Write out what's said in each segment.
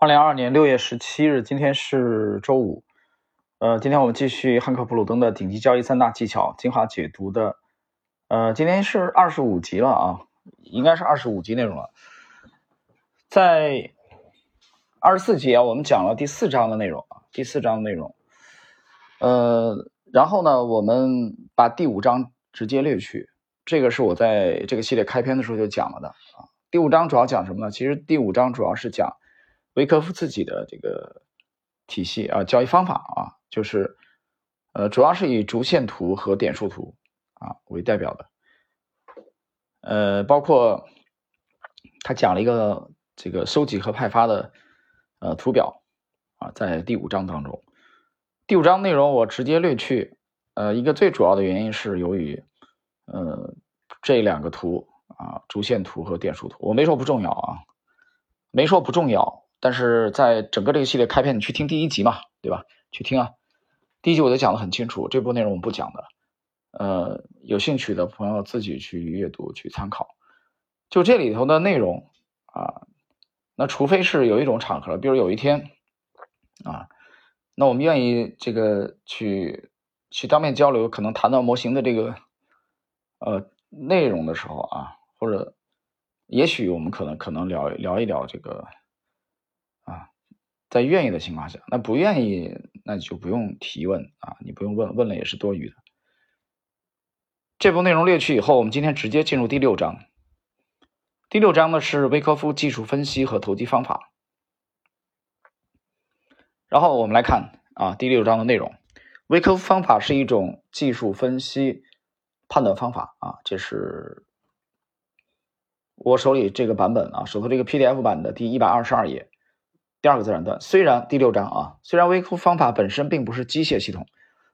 二零二二年六月十七日，今天是周五。呃，今天我们继续汉克普鲁登的顶级交易三大技巧精华解读的。呃，今天是二十五集了啊，应该是二十五集内容了。在二十四集啊，我们讲了第四章的内容啊，第四章的内容。呃，然后呢，我们把第五章直接略去。这个是我在这个系列开篇的时候就讲了的啊。第五章主要讲什么呢？其实第五章主要是讲维科夫自己的这个体系啊，交易方法啊，就是呃，主要是以逐线图和点数图啊为代表的。呃，包括他讲了一个这个收集和派发的呃图表啊，在第五章当中，第五章内容我直接略去。呃，一个最主要的原因是由于呃这两个图。啊，主线图和点数图，我没说不重要啊，没说不重要。但是在整个这个系列开篇，你去听第一集嘛，对吧？去听啊，第一集我都讲的很清楚，这部内容我们不讲的。呃，有兴趣的朋友自己去阅读去参考。就这里头的内容啊，那除非是有一种场合，比如有一天啊，那我们愿意这个去去当面交流，可能谈到模型的这个呃内容的时候啊。或者，也许我们可能可能聊聊一聊这个，在愿意的情况下，那不愿意，那就不用提问啊，你不用问问了也是多余的。这部内容略去以后，我们今天直接进入第六章。第六章呢是威科夫技术分析和投机方法。然后我们来看啊，第六章的内容，威科夫方法是一种技术分析判断方法啊，这是。我手里这个版本啊，手头这个 PDF 版的第一百二十二页，第二个自然段。虽然第六章啊，虽然微库方法本身并不是机械系统，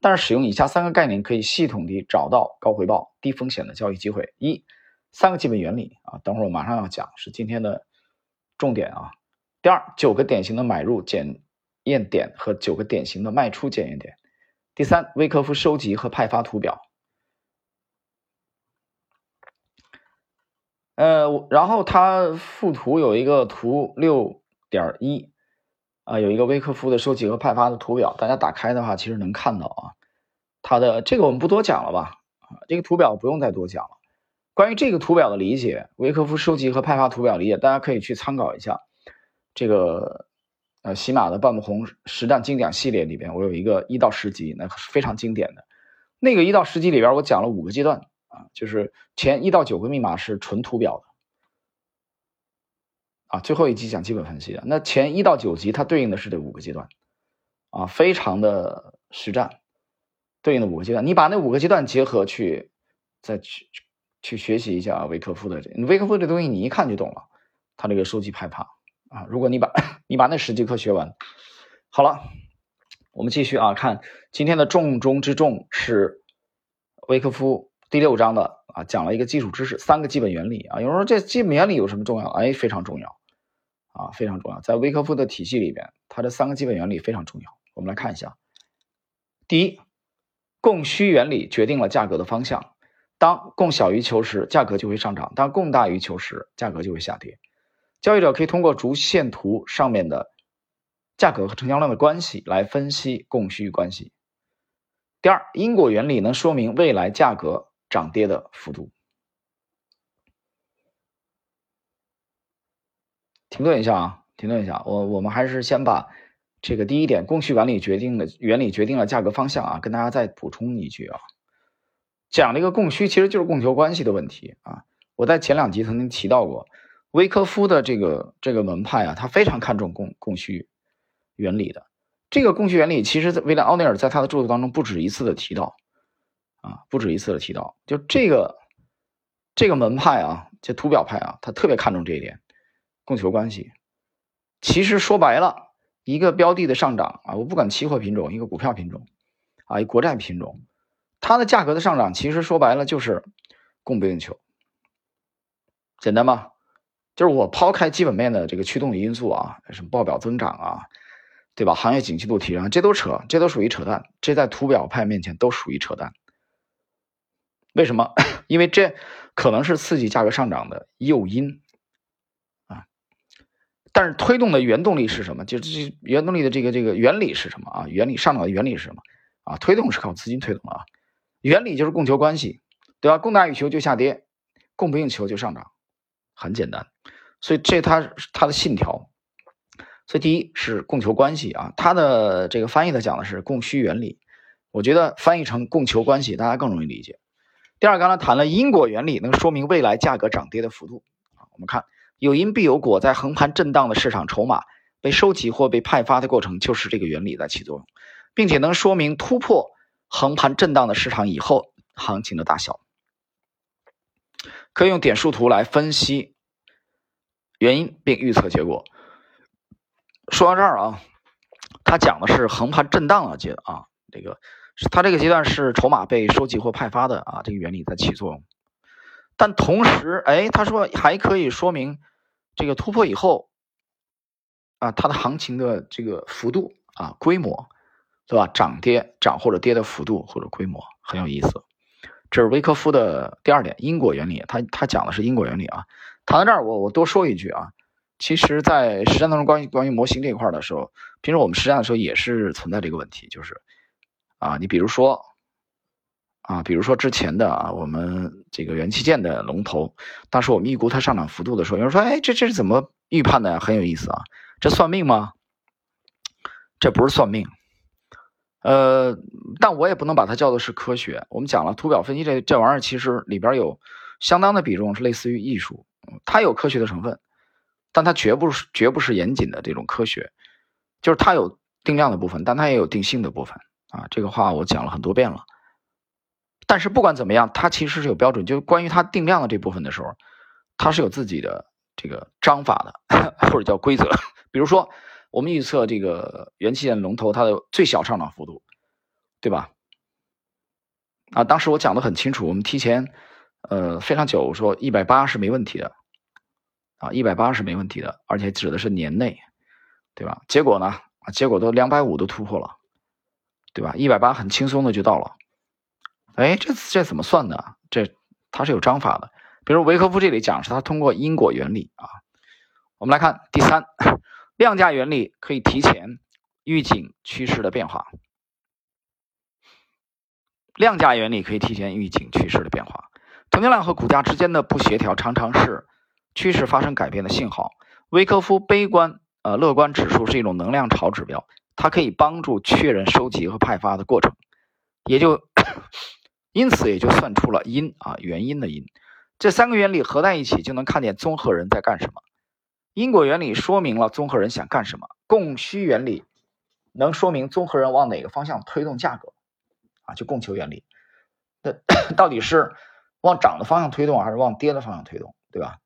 但是使用以下三个概念可以系统地找到高回报、低风险的交易机会。一、三个基本原理啊，等会儿我马上要讲，是今天的重点啊。第二，九个典型的买入检验点和九个典型的卖出检验点。第三，威科夫收集和派发图表。呃，然后它附图有一个图六点一啊，有一个威科夫的收集和派发的图表，大家打开的话，其实能看到啊。它的这个我们不多讲了吧？啊，这个图表不用再多讲了。关于这个图表的理解，微科夫收集和派发图表理解，大家可以去参考一下这个呃喜马的半不红实战精讲系列里边，我有一个一到十集，那是非常经典的那个一到十集里边，我讲了五个阶段。啊，就是前一到九个密码是纯图表的，啊，最后一集讲基本分析的。那前一到九集它对应的是这五个阶段，啊，非常的实战，对应的五个阶段。你把那五个阶段结合去，再去去学习一下维克夫的这，维克夫这东西你一看就懂了，他这个收集派发啊，如果你把 你把那十节课学完，好了，我们继续啊，看今天的重中之重是维克夫。第六章的啊，讲了一个基础知识，三个基本原理啊。有人说这基本原理有什么重要？哎，非常重要啊，非常重要。在维科夫的体系里边，它的三个基本原理非常重要。我们来看一下，第一，供需原理决定了价格的方向。当供小于求时，价格就会上涨；当供大于求时，价格就会下跌。交易者可以通过逐线图上面的价格和成交量的关系来分析供需关系。第二，因果原理能说明未来价格。涨跌的幅度，停顿一下啊，停顿一下，我我们还是先把这个第一点，供需原理决定的原理决定了价格方向啊，跟大家再补充一句啊，讲这个供需其实就是供求关系的问题啊。我在前两集曾经提到过，威科夫的这个这个门派啊，他非常看重供供需原理的。这个供需原理，其实威廉奥尼尔在他的著作当中不止一次的提到。啊，不止一次的提到，就这个这个门派啊，这图表派啊，他特别看重这一点，供求关系。其实说白了，一个标的的上涨啊，我不管期货品种，一个股票品种啊，一国债品种，它的价格的上涨，其实说白了就是供不应求，简单吧？就是我抛开基本面的这个驱动的因素啊，什么报表增长啊，对吧？行业景气度提升，这都扯，这都属于扯淡，这在图表派面前都属于扯淡。为什么？因为这可能是刺激价格上涨的诱因。但是推动的原动力是什么？就这原动力的这个这个原理是什么啊？原理上涨的原理是什么啊？推动是靠资金推动啊，原理就是供求关系，对吧？供大于求就下跌，供不应求就上涨，很简单。所以这它它的信条。所以第一是供求关系啊，它的这个翻译的讲的是供需原理，我觉得翻译成供求关系大家更容易理解。第二，刚才谈了因果原理，能说明未来价格涨跌的幅度啊。我们看有因必有果，在横盘震荡的市场筹码被收集或被派发的过程，就是这个原理在起作用，并且能说明突破横盘震荡的市场以后行情的大小。可以用点数图来分析原因并预测结果。说到这儿啊，他讲的是横盘震荡的阶段啊，这个他这个阶段是筹码被收集或派发的啊，这个原理在起作用。但同时，哎，他说还可以说明这个突破以后啊，它的行情的这个幅度啊、规模，对吧？涨跌涨或者跌的幅度或者规模很有意思。这是维科夫的第二点因果原理，他他讲的是因果原理啊。谈到这儿，我我多说一句啊。其实，在实战当中，关于关于模型这一块的时候，平时我们实战的时候也是存在这个问题，就是啊，你比如说啊，比如说之前的啊，我们这个元器件的龙头，当时我们预估它上涨幅度的时候，有人说，哎，这这是怎么预判的呀？很有意思啊，这算命吗？这不是算命，呃，但我也不能把它叫做是科学。我们讲了图表分析这这玩意儿，其实里边有相当的比重是类似于艺术，它有科学的成分。但它绝不是绝不是严谨的这种科学，就是它有定量的部分，但它也有定性的部分啊。这个话我讲了很多遍了。但是不管怎么样，它其实是有标准，就是关于它定量的这部分的时候，它是有自己的这个章法的，或者叫规则。比如说，我们预测这个元器件龙头它的最小上涨幅度，对吧？啊，当时我讲的很清楚，我们提前呃非常久，说一百八是没问题的。啊，一百八是没问题的，而且指的是年内，对吧？结果呢？啊，结果都两百五都突破了，对吧？一百八很轻松的就到了。哎，这这怎么算呢？这它是有章法的。比如维科夫这里讲是他通过因果原理啊。我们来看第三，量价原理可以提前预警趋势的变化。量价原理可以提前预警趋势的变化。成交量和股价之间的不协调常常是。趋势发生改变的信号，维克夫悲观呃乐观指数是一种能量潮指标，它可以帮助确认收集和派发的过程，也就因此也就算出了因啊原因的因，这三个原理合在一起就能看见综合人在干什么。因果原理说明了综合人想干什么，供需原理能说明综合人往哪个方向推动价格啊，就供求原理，那 到底是往涨的方向推动还是往跌的方向推动，对吧？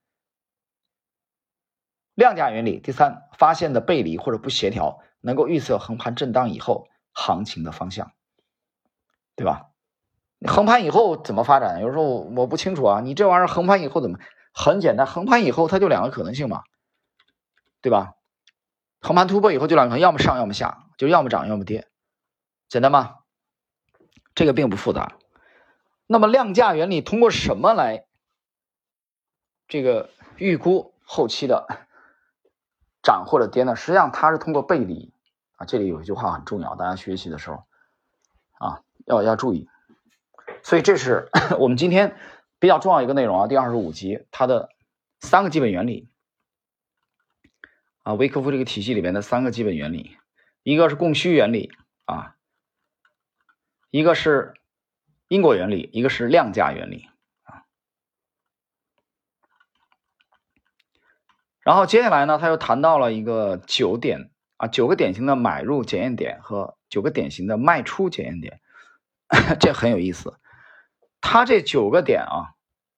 量价原理，第三，发现的背离或者不协调，能够预测横盘震荡以后行情的方向，对吧？横盘以后怎么发展？有时候我我不清楚啊。你这玩意儿横盘以后怎么？很简单，横盘以后它就两个可能性嘛，对吧？横盘突破以后就两个，要么上，要么下，就要么涨，要么跌，简单吗？这个并不复杂。那么量价原理通过什么来这个预估后期的？涨或者跌呢？实际上它是通过背离啊。这里有一句话很重要，大家学习的时候啊要要注意。所以这是 我们今天比较重要一个内容啊。第二十五集它的三个基本原理啊，维克夫这个体系里面的三个基本原理，一个是供需原理啊，一个是因果原理，一个是量价原理啊。然后接下来呢，他又谈到了一个九点啊，九个典型的买入检验点和九个典型的卖出检验点，这很有意思。他这九个点啊，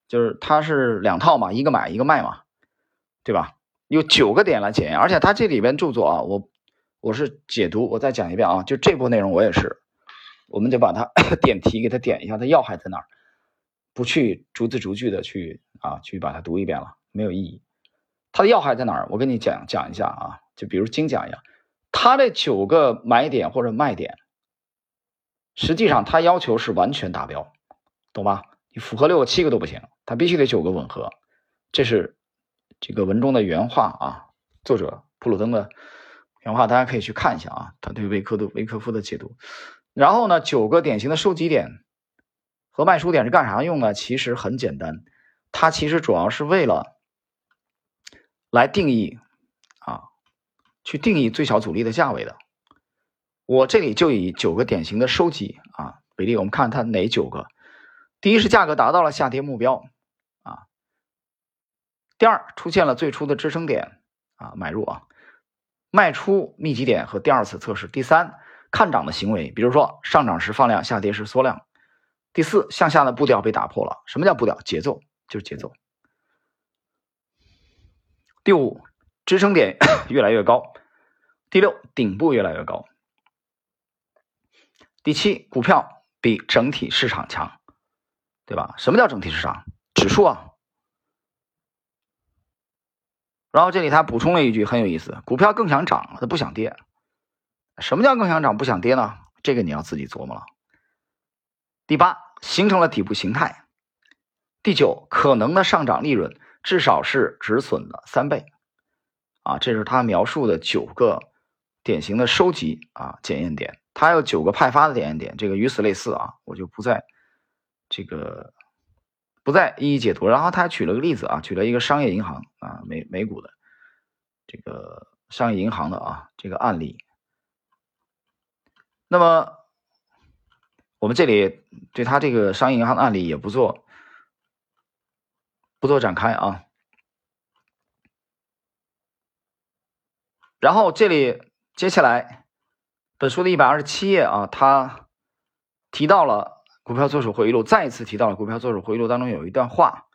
就是它是两套嘛，一个买一个卖嘛，对吧？有九个点来检验，而且他这里边著作啊，我我是解读，我再讲一遍啊，就这部内容我也是，我们就把它 点题给它点一下，它要害在哪儿，不去逐字逐句的去啊去把它读一遍了，没有意义。它的要害在哪儿？我跟你讲讲一下啊，就比如精讲一样，它这九个买点或者卖点，实际上它要求是完全达标，懂吧？你符合六个七个都不行，它必须得九个吻合，这是这个文中的原话啊。作者普鲁登的原话，大家可以去看一下啊，他对维克的维克夫的解读。然后呢，九个典型的收集点和卖出点是干啥用呢？其实很简单，它其实主要是为了来定义啊，去定义最小阻力的价位的。我这里就以九个典型的收集啊为例，我们看它哪九个？第一是价格达到了下跌目标啊，第二出现了最初的支撑点啊买入啊，卖出密集点和第二次测试。第三看涨的行为，比如说上涨时放量，下跌时缩量。第四向下的步调被打破了，什么叫步调？节奏就是节奏。第五支撑点 越来越高，第六顶部越来越高。第七股票比整体市场强。对吧？什么叫整体市场？指数啊。然后这里他补充了一句很有意思：股票更想涨，它不想跌。什么叫更想涨不想跌呢？这个你要自己琢磨了。第八，形成了底部形态。第九，可能的上涨利润至少是止损的三倍。啊，这是他描述的九个典型的收集啊检验点。他有九个派发的检验点，这个与此类似啊，我就不再。这个不再一一解读，然后他还举了个例子啊，举了一个商业银行啊，美美股的这个商业银行的啊这个案例。那么我们这里对他这个商业银行的案例也不做不做展开啊。然后这里接下来本书的一百二十七页啊，他提到了。股票作手回忆录再一次提到了股票作手回忆录当中有一段话，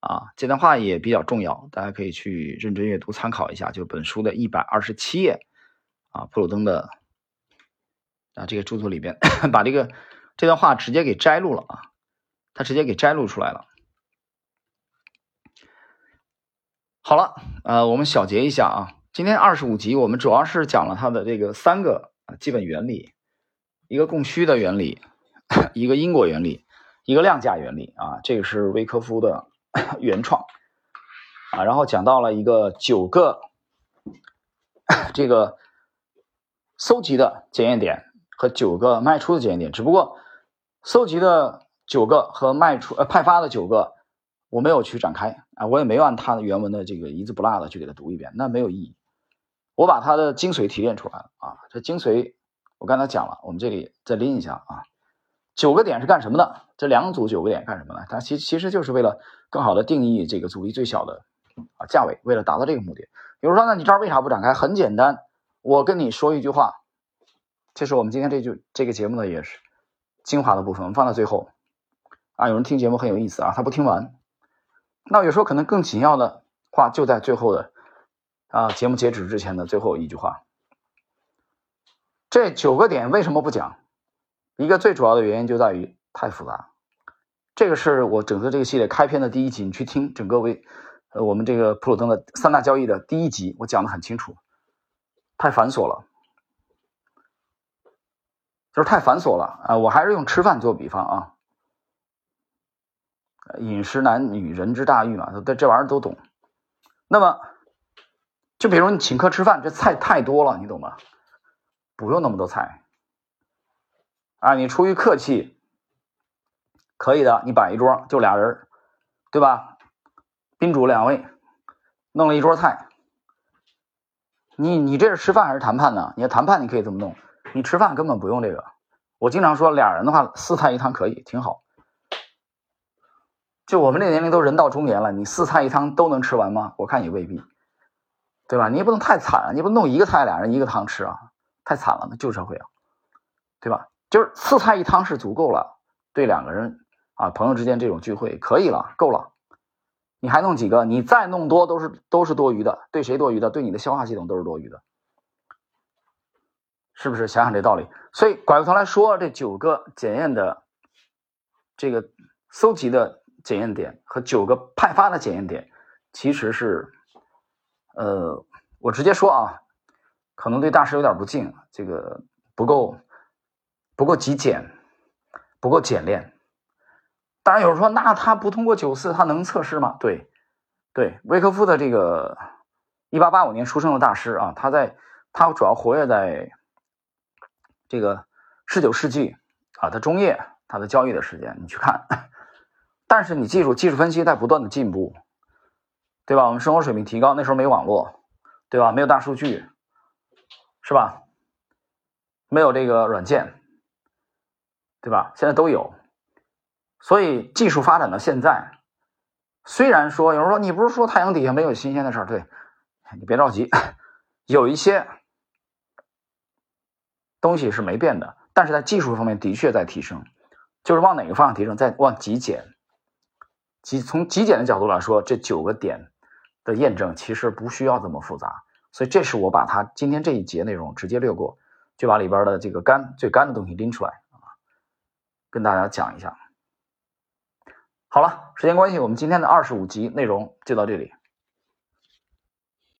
啊，这段话也比较重要，大家可以去认真阅读参考一下。就本书的一百二十七页，啊，普鲁登的啊这个著作里边，把这个这段话直接给摘录了啊，他直接给摘录出来了。好了，呃，我们小结一下啊，今天二十五集我们主要是讲了它的这个三个基本原理，一个供需的原理。一个因果原理，一个量价原理啊，这个是维科夫的 原创啊。然后讲到了一个九个 这个搜集的检验点和九个卖出的检验点，只不过搜集的九个和卖出呃派发的九个我没有去展开啊，我也没有按他的原文的这个一字不落的去给他读一遍，那没有意义。我把它的精髓提炼出来了啊，这精髓我刚才讲了，我们这里再拎一下啊。九个点是干什么的？这两组九个点干什么呢？它其其实就是为了更好的定义这个阻力最小的啊价位，为了达到这个目的。比如说，那你这儿为啥不展开？很简单，我跟你说一句话，这是我们今天这句这个节目的也是精华的部分，我们放到最后啊。有人听节目很有意思啊，他不听完，那有时候可能更紧要的话就在最后的啊节目截止之前的最后一句话。这九个点为什么不讲？一个最主要的原因就在于太复杂，这个是我整个这个系列开篇的第一集，你去听整个为呃我们这个普鲁登的三大交易的第一集，我讲的很清楚，太繁琐了，就是太繁琐了啊！我还是用吃饭做比方啊，饮食男女人之大欲嘛，这这玩意儿都懂。那么，就比如你请客吃饭，这菜太多了，你懂吗？不用那么多菜。啊，你出于客气，可以的。你摆一桌，就俩人，对吧？宾主两位，弄了一桌菜。你你这是吃饭还是谈判呢？你要谈判，你可以这么弄。你吃饭根本不用这个。我经常说，俩人的话，四菜一汤可以，挺好。就我们这年龄都人到中年了，你四菜一汤都能吃完吗？我看也未必，对吧？你也不能太惨啊，你不弄一个菜，俩人一个汤吃啊，太惨了，那旧社会啊，对吧？就是四菜一汤是足够了，对两个人啊朋友之间这种聚会可以了，够了。你还弄几个？你再弄多都是都是多余的，对谁多余的？对你的消化系统都是多余的，是不是？想想这道理。所以拐过头来说，这九个检验的这个搜集的检验点和九个派发的检验点，其实是呃，我直接说啊，可能对大师有点不敬，这个不够。不够极简，不够简练。当然有人说，那他不通过九四，他能测试吗？对，对，维科夫的这个一八八五年出生的大师啊，他在他主要活跃在这个十九世纪啊，他中叶他的交易的时间，你去看。但是你记住，技术分析在不断的进步，对吧？我们生活水平提高，那时候没网络，对吧？没有大数据，是吧？没有这个软件，对吧？现在都有，所以技术发展到现在，虽然说有人说你不是说太阳底下没有新鲜的事儿，对，你别着急，有一些东西是没变的，但是在技术方面的确在提升，就是往哪个方向提升，在往极简。极从极简的角度来说，这九个点的验证其实不需要这么复杂，所以这是我把它今天这一节内容直接略过，就把里边的这个干最干的东西拎出来，跟大家讲一下。好了，时间关系，我们今天的二十五集内容就到这里。